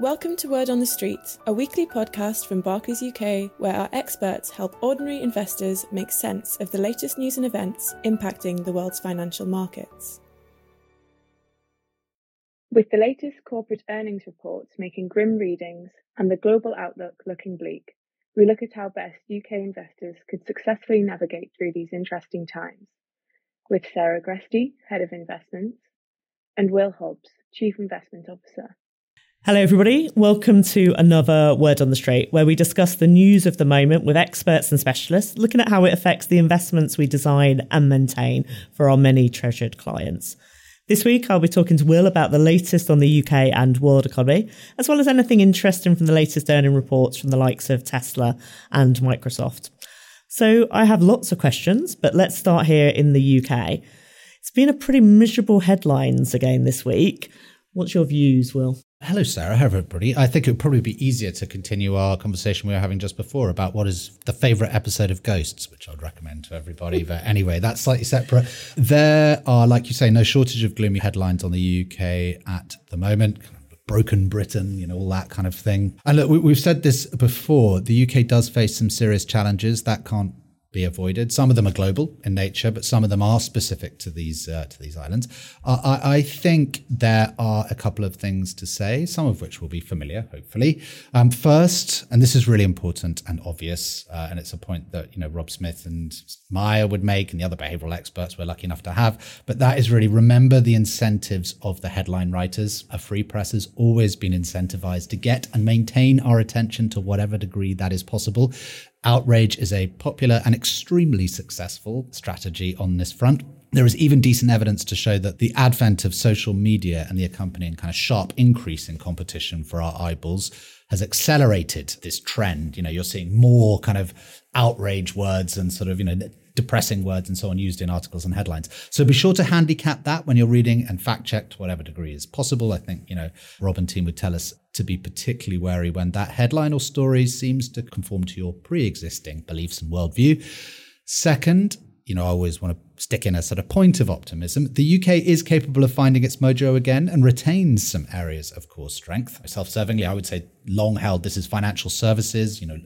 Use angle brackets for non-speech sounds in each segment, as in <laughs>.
Welcome to Word on the Street, a weekly podcast from Barclays UK where our experts help ordinary investors make sense of the latest news and events impacting the world's financial markets. With the latest corporate earnings reports making grim readings and the global outlook looking bleak, we look at how best UK investors could successfully navigate through these interesting times. With Sarah Gresty, Head of Investments, and Will Hobbs, Chief Investment Officer. Hello, everybody. Welcome to another Word on the Street, where we discuss the news of the moment with experts and specialists, looking at how it affects the investments we design and maintain for our many treasured clients. This week, I'll be talking to Will about the latest on the UK and world economy, as well as anything interesting from the latest earning reports from the likes of Tesla and Microsoft. So I have lots of questions, but let's start here in the UK. It's been a pretty miserable headlines again this week. What's your views, Will? Hello, Sarah. Hello, everybody. I think it would probably be easier to continue our conversation we were having just before about what is the favorite episode of Ghosts, which I'd recommend to everybody. but anyway, that's slightly separate. There are, like you say, no shortage of gloomy headlines on the UK at the moment. Broken Britain, you know, all that kind of thing. And look, we've said this before. The UK does face some serious challenges that can't be avoided. Some of them are global in nature, but some of them are specific to these uh, to these islands. I, I, think there are a couple of things to say, some of which will be familiar, hopefully. Um, first, and this is really important and obvious, uh, and it's a point that you know Rob Smith and Meyer would make, and the other behavioural experts we're lucky enough to have. But that is really remember the incentives of the headline writers. A free press has always been incentivized to get and maintain our attention to whatever degree that is possible. Outrage is a popular and extremely successful strategy on this front. There is even decent evidence to show that the advent of social media and the accompanying kind of sharp increase in competition for our eyeballs has accelerated this trend. You know, you're seeing more kind of outrage words and sort of, you know, depressing words and so on used in articles and headlines. So be sure to handicap that when you're reading and fact check to whatever degree is possible. I think, you know, Rob and team would tell us to be particularly wary when that headline or story seems to conform to your pre existing beliefs and worldview. Second, you know, I always want to stick in a sort of point of optimism. The UK is capable of finding its mojo again and retains some areas of core strength. Self servingly, I would say long held this is financial services, you know,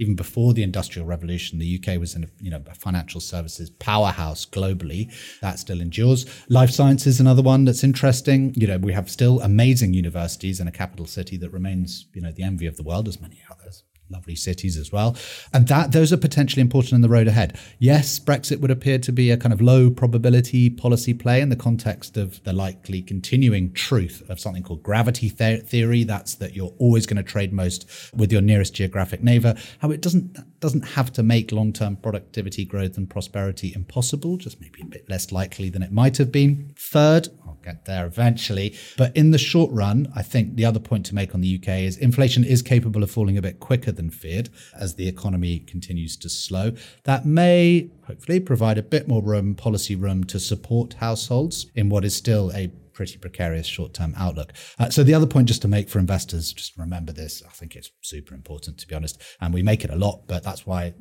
even before the industrial revolution the uk was in a, you know a financial services powerhouse globally that still endures life sciences another one that's interesting you know we have still amazing universities in a capital city that remains you know the envy of the world as many others lovely cities as well. And that those are potentially important in the road ahead. Yes, Brexit would appear to be a kind of low probability policy play in the context of the likely continuing truth of something called gravity theory. That's that you're always going to trade most with your nearest geographic neighbor. How it doesn't doesn't have to make long-term productivity growth and prosperity impossible, just maybe a bit less likely than it might have been. Third, get there eventually. But in the short run, I think the other point to make on the UK is inflation is capable of falling a bit quicker than feared as the economy continues to slow. That may hopefully provide a bit more room, policy room to support households in what is still a pretty precarious short term outlook. Uh, so, the other point just to make for investors, just remember this. I think it's super important, to be honest. And we make it a lot, but that's why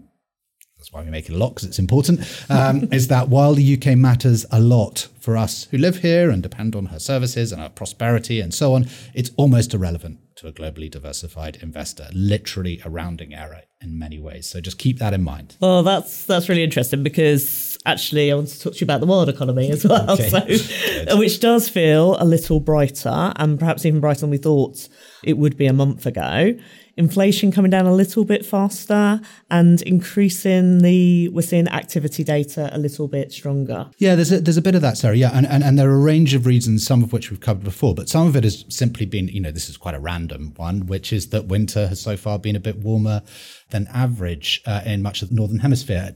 that's why we make it a lot because it's important, um, <laughs> is that while the UK matters a lot for us who live here and depend on her services and our prosperity and so on, it's almost irrelevant to a globally diversified investor, literally a rounding error in many ways. So just keep that in mind. Well, that's that's really interesting because actually I want to talk to you about the world economy as well. Okay. <laughs> So, which does feel a little brighter and perhaps even brighter than we thought it would be a month ago inflation coming down a little bit faster and increasing the we're seeing activity data a little bit stronger. Yeah, there's a, there's a bit of that, Sarah. Yeah, and, and and there are a range of reasons, some of which we've covered before, but some of it has simply been, you know, this is quite a random one, which is that winter has so far been a bit warmer than average uh, in much of the northern hemisphere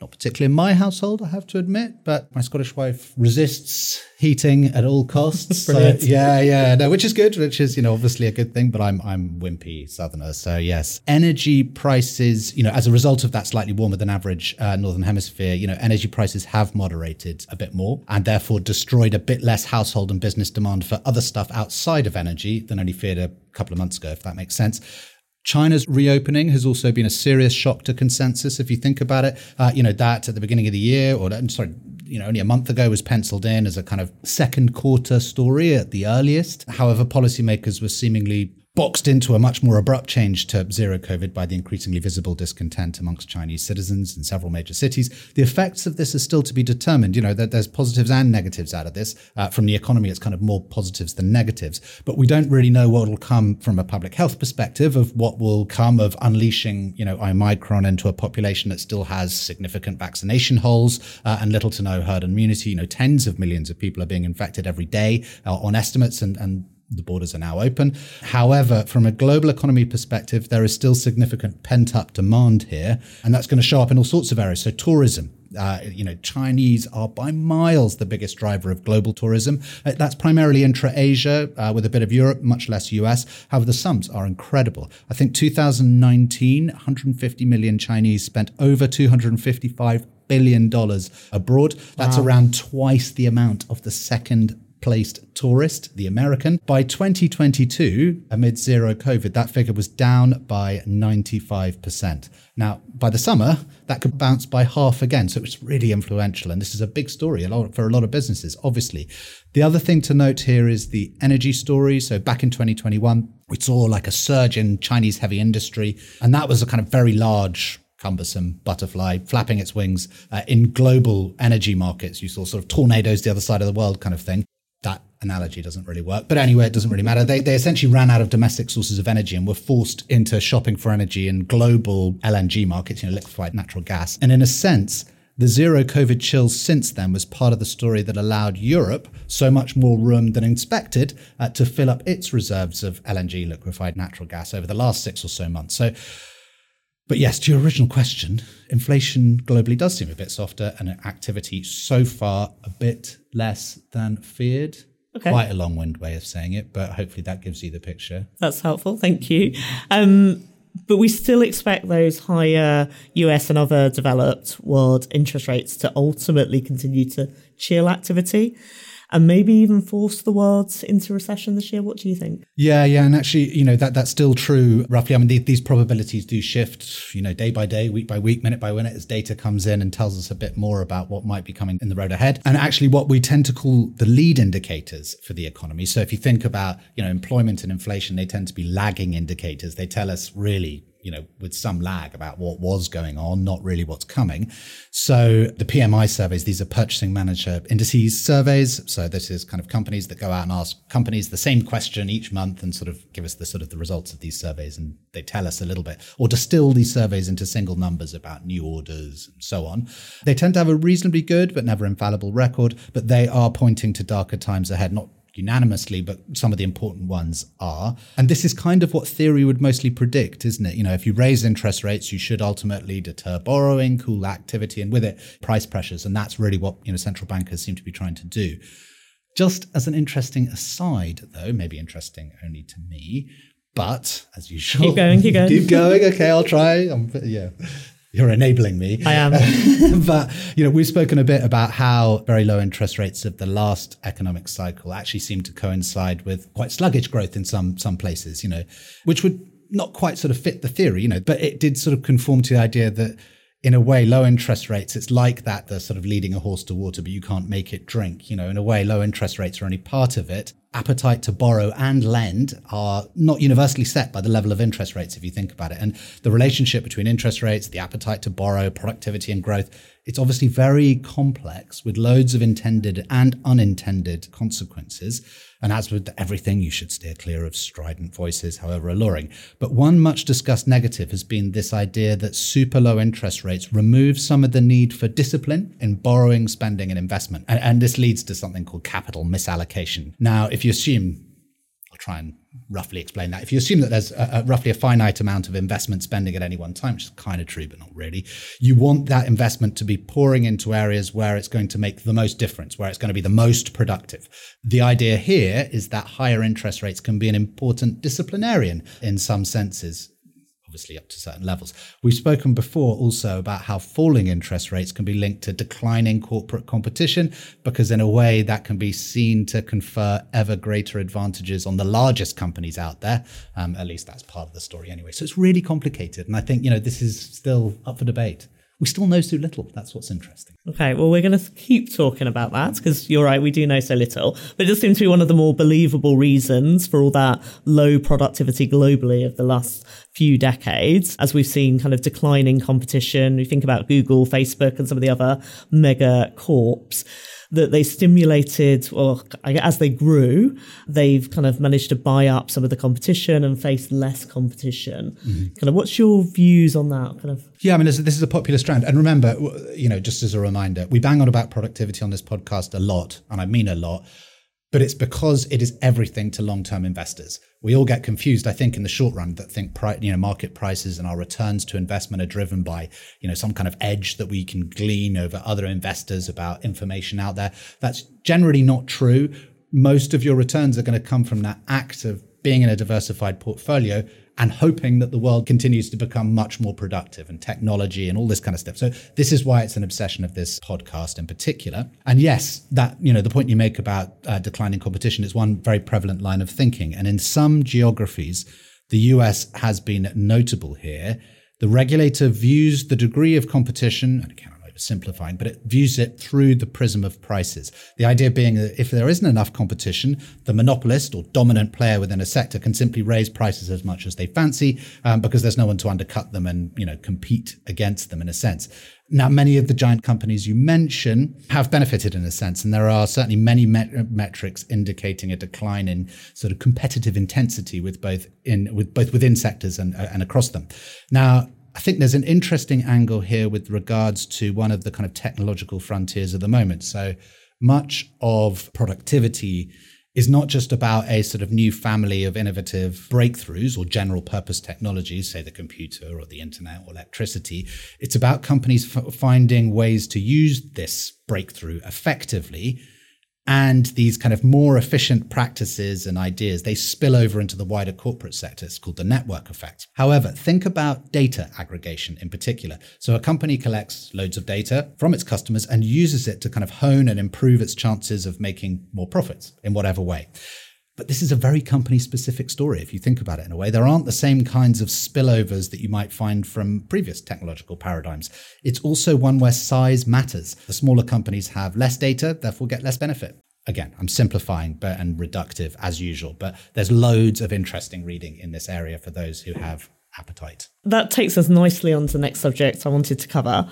not particularly in my household, I have to admit, but my Scottish wife resists heating at all costs. <laughs> so, yeah, yeah, no, which is good, which is, you know, obviously a good thing, but I'm, I'm wimpy southerner. So yes, energy prices, you know, as a result of that slightly warmer than average uh, Northern hemisphere, you know, energy prices have moderated a bit more and therefore destroyed a bit less household and business demand for other stuff outside of energy than only feared a couple of months ago, if that makes sense. China's reopening has also been a serious shock to consensus. If you think about it, uh, you know that at the beginning of the year, or I'm sorry, you know only a month ago was penciled in as a kind of second quarter story at the earliest. However, policymakers were seemingly boxed into a much more abrupt change to zero COVID by the increasingly visible discontent amongst Chinese citizens in several major cities. The effects of this are still to be determined. You know, that there's positives and negatives out of this. Uh, from the economy, it's kind of more positives than negatives. But we don't really know what will come from a public health perspective of what will come of unleashing, you know, Omicron into a population that still has significant vaccination holes uh, and little to no herd immunity. You know, tens of millions of people are being infected every day uh, on estimates and, and the borders are now open. However, from a global economy perspective, there is still significant pent up demand here, and that's going to show up in all sorts of areas. So, tourism. Uh, you know, Chinese are by miles the biggest driver of global tourism. Uh, that's primarily intra-Asia, uh, with a bit of Europe, much less US. However, the sums are incredible. I think 2019, 150 million Chinese spent over 255 billion dollars abroad. That's wow. around twice the amount of the second placed tourist, the American. By 2022, amid zero COVID, that figure was down by 95%. Now, by the summer, that could bounce by half again. So it was really influential. And this is a big story a lot, for a lot of businesses, obviously. The other thing to note here is the energy story. So back in 2021, we saw like a surge in Chinese heavy industry. And that was a kind of very large cumbersome butterfly flapping its wings uh, in global energy markets. You saw sort of tornadoes the other side of the world kind of thing analogy doesn't really work. But anyway, it doesn't really matter. They, they essentially ran out of domestic sources of energy and were forced into shopping for energy in global LNG markets, you know, liquefied natural gas. And in a sense, the zero COVID chill since then was part of the story that allowed Europe so much more room than expected uh, to fill up its reserves of LNG liquefied natural gas over the last six or so months. So but yes, to your original question, inflation globally does seem a bit softer and activity so far a bit less than feared. Okay. Quite a long winded way of saying it, but hopefully that gives you the picture. That's helpful. Thank you. Um, but we still expect those higher US and other developed world interest rates to ultimately continue to chill activity and maybe even force the world into recession this year. What do you think? Yeah, yeah, and actually, you know that that's still true roughly. I mean, these, these probabilities do shift, you know, day by day, week by week, minute by minute, as data comes in and tells us a bit more about what might be coming in the road ahead. And actually, what we tend to call the lead indicators for the economy. So if you think about, you know, employment and inflation, they tend to be lagging indicators. They tell us really you know, with some lag about what was going on, not really what's coming. So the PMI surveys, these are purchasing manager indices surveys. So this is kind of companies that go out and ask companies the same question each month and sort of give us the sort of the results of these surveys. And they tell us a little bit or distill these surveys into single numbers about new orders and so on. They tend to have a reasonably good, but never infallible record, but they are pointing to darker times ahead, not unanimously, but some of the important ones are. And this is kind of what theory would mostly predict, isn't it? You know, if you raise interest rates, you should ultimately deter borrowing, cool activity, and with it, price pressures. And that's really what, you know, central bankers seem to be trying to do. Just as an interesting aside, though, maybe interesting only to me, but as usual, keep going, keep <laughs> going, keep going. Okay, I'll try. I'm, yeah, you're enabling me. I am. <laughs> but, you know, we've spoken a bit about how very low interest rates of the last economic cycle actually seem to coincide with quite sluggish growth in some some places, you know, which would not quite sort of fit the theory, you know, but it did sort of conform to the idea that in a way, low interest rates, it's like that, the sort of leading a horse to water, but you can't make it drink. You know, in a way, low interest rates are only part of it appetite to borrow and lend are not universally set by the level of interest rates, if you think about it. And the relationship between interest rates, the appetite to borrow, productivity, and growth, it's obviously very complex with loads of intended and unintended consequences. And as with everything, you should steer clear of strident voices, however alluring. But one much discussed negative has been this idea that super low interest rates remove some of the need for discipline in borrowing, spending, and investment. And, and this leads to something called capital misallocation. Now, if you assume, I'll try and roughly explain that. If you assume that there's a, a, roughly a finite amount of investment spending at any one time, which is kind of true, but not really, you want that investment to be pouring into areas where it's going to make the most difference, where it's going to be the most productive. The idea here is that higher interest rates can be an important disciplinarian in some senses obviously up to certain levels. We've spoken before also about how falling interest rates can be linked to declining corporate competition, because in a way that can be seen to confer ever greater advantages on the largest companies out there. Um, at least that's part of the story anyway. So it's really complicated. And I think, you know, this is still up for debate. we still know so little. That's what's interesting. Okay, well, we're going to keep talking about that because you're right, we do know so little. But it just seems to be one of the more believable reasons for all that low productivity globally of the last few decades, as we've seen kind of declining competition. We think about Google, Facebook, and some of the other mega corps that they stimulated, or as they grew, they've kind of managed to buy up some of the competition and face less competition. Mm-hmm. Kind of, what's your views on that? Kind of. Yeah, I mean, this is a popular strand, and remember, you know, just as a reminder, we bang on about productivity on this podcast a lot, and I mean a lot but it's because it is everything to long-term investors. We all get confused, I think, in the short run that think you know market prices and our returns to investment are driven by you know some kind of edge that we can glean over other investors about information out there. That's generally not true. Most of your returns are going to come from that act of being in a diversified portfolio and hoping that the world continues to become much more productive and technology and all this kind of stuff. So this is why it's an obsession of this podcast in particular. And yes, that you know the point you make about uh, declining competition is one very prevalent line of thinking. And in some geographies, the US has been notable here. The regulator views the degree of competition, and again, simplifying, but it views it through the prism of prices. The idea being that if there isn't enough competition, the monopolist or dominant player within a sector can simply raise prices as much as they fancy um, because there's no one to undercut them and you know compete against them in a sense. Now, many of the giant companies you mention have benefited in a sense, and there are certainly many met- metrics indicating a decline in sort of competitive intensity with both in with both within sectors and, and across them. Now, I think there's an interesting angle here with regards to one of the kind of technological frontiers of the moment. So much of productivity is not just about a sort of new family of innovative breakthroughs or general purpose technologies, say the computer or the internet or electricity. It's about companies f- finding ways to use this breakthrough effectively and these kind of more efficient practices and ideas they spill over into the wider corporate sector. It's called the network effect. However think about data aggregation in particular. So a company collects loads of data from its customers and uses it to kind of hone and improve its chances of making more profits in whatever way but this is a very company specific story if you think about it in a way. There aren't the same kinds of spillovers that you might find from previous technological paradigms. It's also one where size matters. The smaller companies have less data, therefore get less benefit. Again, I'm simplifying but and reductive as usual, but there's loads of interesting reading in this area for those who have appetite. That takes us nicely on to the next subject I wanted to cover.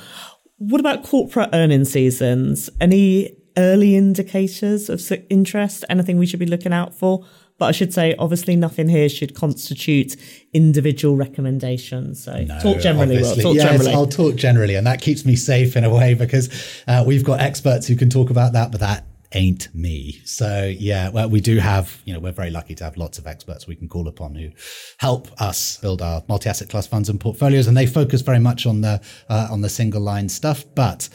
What about corporate earning seasons? Any early indicators of interest? Anything we should be looking out for? But I should say, obviously, nothing here should constitute individual recommendations. So no, talk generally. Will. Talk yes, generally. I'll talk generally, and that keeps me safe in a way because uh, we've got experts who can talk about that. But that ain't me. So yeah, well, we do have, you know, we're very lucky to have lots of experts we can call upon who help us build our multi-asset class funds and portfolios, and they focus very much on the uh, on the single line stuff, but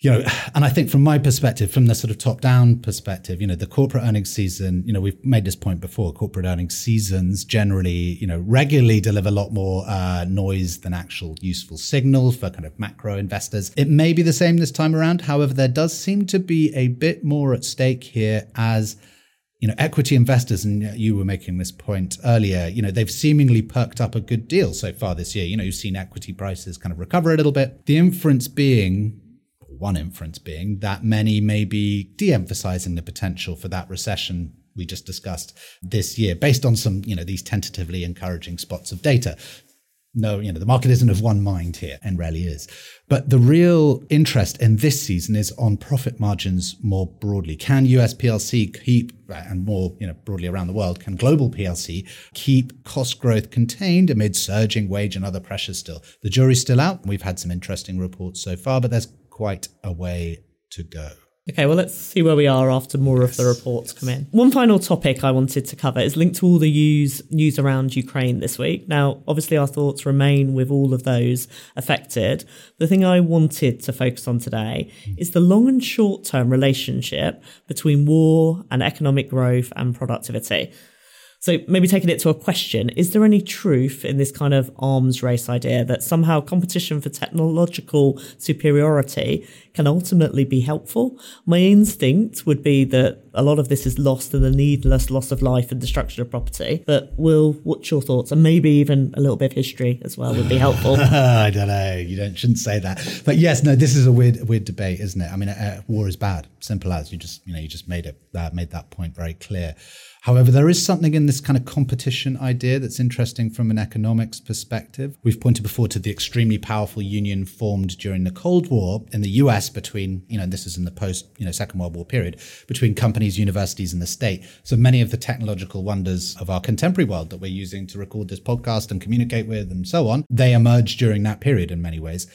you know, and I think from my perspective, from the sort of top down perspective, you know, the corporate earnings season, you know, we've made this point before, corporate earnings seasons generally, you know, regularly deliver a lot more uh, noise than actual useful signal for kind of macro investors. It may be the same this time around. However, there does seem to be a bit more at stake here as you know, equity investors, and you were making this point earlier, you know, they've seemingly perked up a good deal so far this year. You know, you've seen equity prices kind of recover a little bit. The inference being one inference being that many may be de emphasizing the potential for that recession we just discussed this year based on some, you know, these tentatively encouraging spots of data. No, you know, the market isn't of one mind here and rarely is. But the real interest in this season is on profit margins more broadly. Can US PLC keep, and more, you know, broadly around the world, can global PLC keep cost growth contained amid surging wage and other pressures still? The jury's still out. We've had some interesting reports so far, but there's quite a way to go. Okay, well, let's see where we are after more yes. of the reports come in. One final topic I wanted to cover is linked to all the news, news around Ukraine this week. Now, obviously, our thoughts remain with all of those affected. The thing I wanted to focus on today mm. is the long and short term relationship between war and economic growth and productivity. So maybe taking it to a question, is there any truth in this kind of arms race idea that somehow competition for technological superiority can ultimately be helpful. My instinct would be that a lot of this is lost in the needless loss of life and destruction of property. But Will, what's your thoughts? And maybe even a little bit of history as well would be helpful. <laughs> I don't know. You don't shouldn't say that. But yes, no, this is a weird weird debate, isn't it? I mean, uh, war is bad. Simple as you just you know you just made it uh, made that point very clear. However, there is something in this kind of competition idea that's interesting from an economics perspective. We've pointed before to the extremely powerful union formed during the Cold War in the US between, you know, this is in the post, you know, Second World War period, between companies, universities, and the state. So many of the technological wonders of our contemporary world that we're using to record this podcast and communicate with and so on, they emerged during that period in many ways.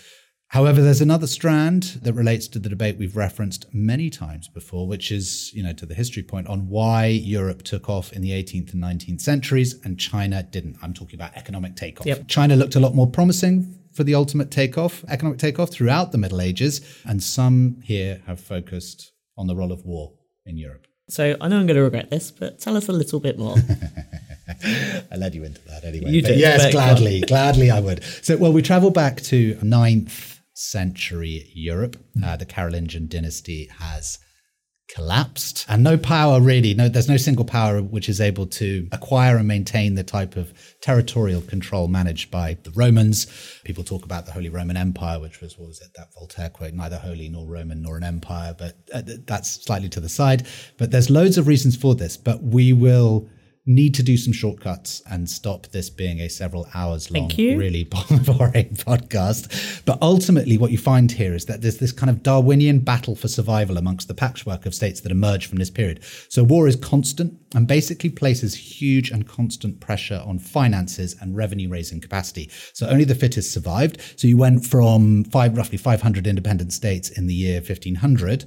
However, there's another strand that relates to the debate we've referenced many times before, which is, you know, to the history point on why Europe took off in the 18th and 19th centuries and China didn't. I'm talking about economic takeoff. Yep. China looked a lot more promising for the ultimate takeoff, economic takeoff throughout the Middle Ages, and some here have focused on the role of war in Europe. So I know I'm going to regret this, but tell us a little bit more. <laughs> I led you into that anyway. You did. Yes, gladly, gladly I would. So, well, we travel back to 9th century Europe. Uh, the Carolingian dynasty has collapsed. And no power really no there's no single power which is able to acquire and maintain the type of territorial control managed by the romans. People talk about the holy roman empire which was what was it that voltaire quote neither holy nor roman nor an empire but uh, that's slightly to the side. But there's loads of reasons for this but we will need to do some shortcuts and stop this being a several hours long, really <laughs> boring podcast. But ultimately, what you find here is that there's this kind of Darwinian battle for survival amongst the patchwork of states that emerge from this period. So war is constant and basically places huge and constant pressure on finances and revenue raising capacity. So only the fittest survived. So you went from five, roughly 500 independent states in the year 1500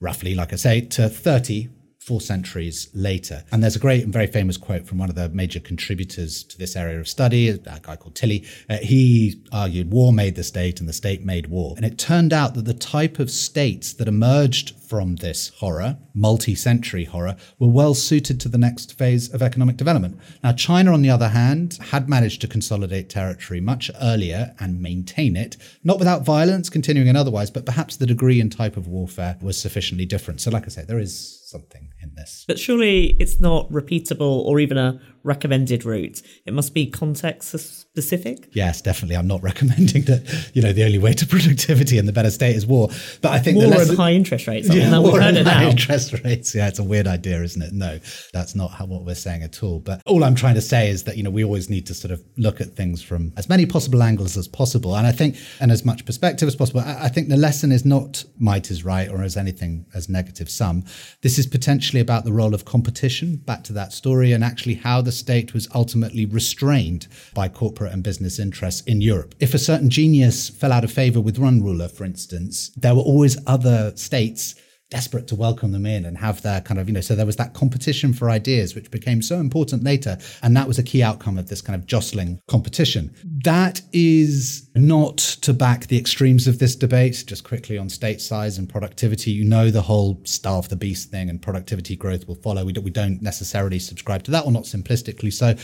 roughly, like I say, to 30 four centuries later. And there's a great and very famous quote from one of the major contributors to this area of study, a guy called Tilly. Uh, he argued war made the state and the state made war. And it turned out that the type of states that emerged from this horror, multi century horror, were well suited to the next phase of economic development. Now, China, on the other hand, had managed to consolidate territory much earlier and maintain it, not without violence, continuing and otherwise, but perhaps the degree and type of warfare was sufficiently different. So, like I say, there is something in this. But surely it's not repeatable or even a recommended route. It must be context specific. Yes, definitely. I'm not <laughs> recommending that. You know, the only way to productivity and the better state is war. But I think war the and high interest rates. I yeah, mean, war and high interest rates. Yeah, it's a weird idea, isn't it? No, that's not how, what we're saying at all. But all I'm trying to say is that you know we always need to sort of look at things from as many possible angles as possible, and I think and as much perspective as possible. I, I think the lesson is not might is right or as anything as negative sum. This is potentially about the role of competition. Back to that story, and actually how the state was ultimately restrained by corporate and business interests in Europe. If a certain genius fell out of favor with one ruler, for instance, there were always other states desperate to welcome them in and have their kind of, you know, so there was that competition for ideas, which became so important later. And that was a key outcome of this kind of jostling competition. That is not to back the extremes of this debate, just quickly on state size and productivity. You know, the whole starve the beast thing and productivity growth will follow. We don't, we don't necessarily subscribe to that, or not simplistically so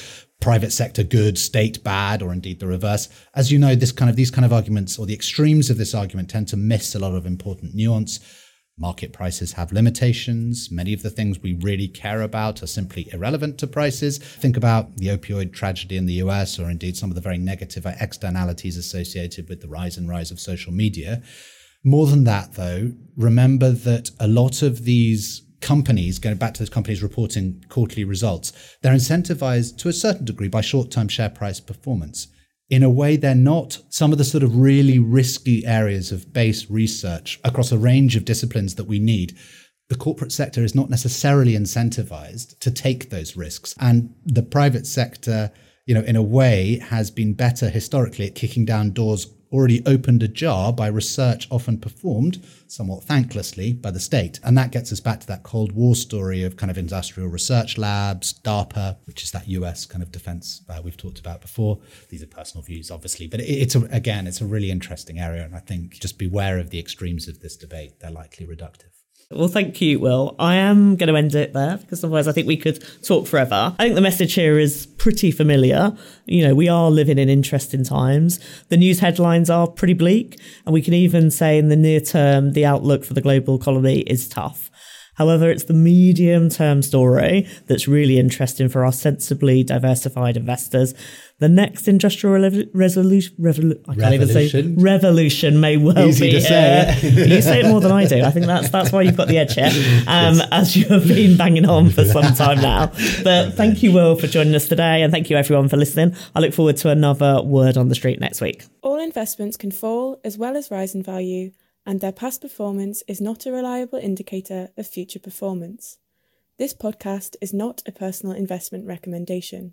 private sector good, state bad, or indeed the reverse. As you know, this kind of these kind of arguments or the extremes of this argument tend to miss a lot of important nuance. Market prices have limitations. Many of the things we really care about are simply irrelevant to prices. Think about the opioid tragedy in the US, or indeed some of the very negative externalities associated with the rise and rise of social media. More than that, though, remember that a lot of these companies, going back to those companies reporting quarterly results, they're incentivized to a certain degree by short term share price performance in a way they're not some of the sort of really risky areas of base research across a range of disciplines that we need. The corporate sector is not necessarily incentivized to take those risks. And the private sector you know in a way has been better historically at kicking down doors already opened ajar by research often performed somewhat thanklessly by the state. And that gets us back to that Cold War story of kind of industrial research labs, DARPA, which is that US kind of defense uh, we've talked about before. These are personal views, obviously, but it's a, again, it's a really interesting area. And I think just beware of the extremes of this debate. They're likely reductive. Well, thank you, Will. I am going to end it there because otherwise I think we could talk forever. I think the message here is pretty familiar. You know, we are living in interesting times. The news headlines are pretty bleak, and we can even say in the near term, the outlook for the global economy is tough. However, it's the medium term story that's really interesting for our sensibly diversified investors. The next industrial re- resolution, revolu- I can't even say Revolution? revolution may well Easy be to say, here. you say it more than I do. I think that's that's why you've got the edge here, um, as you have been banging on for some time now. But thank you, Will, for joining us today, and thank you everyone for listening. I look forward to another word on the street next week. All investments can fall as well as rise in value, and their past performance is not a reliable indicator of future performance. This podcast is not a personal investment recommendation.